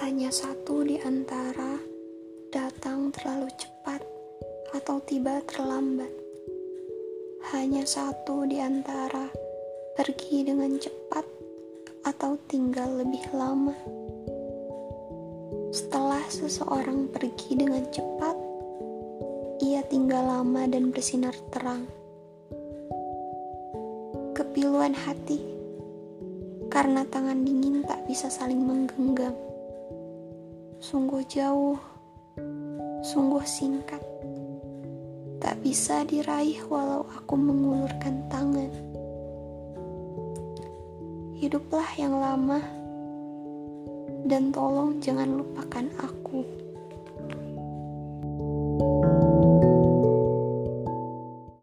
Hanya satu di antara datang terlalu cepat atau tiba terlambat. Hanya satu di antara pergi dengan cepat atau tinggal lebih lama. Setelah seseorang pergi dengan cepat, ia tinggal lama dan bersinar terang. Kepiluan hati, karena tangan dingin tak bisa saling menggenggam sungguh jauh, sungguh singkat. Tak bisa diraih walau aku mengulurkan tangan. Hiduplah yang lama, dan tolong jangan lupakan aku.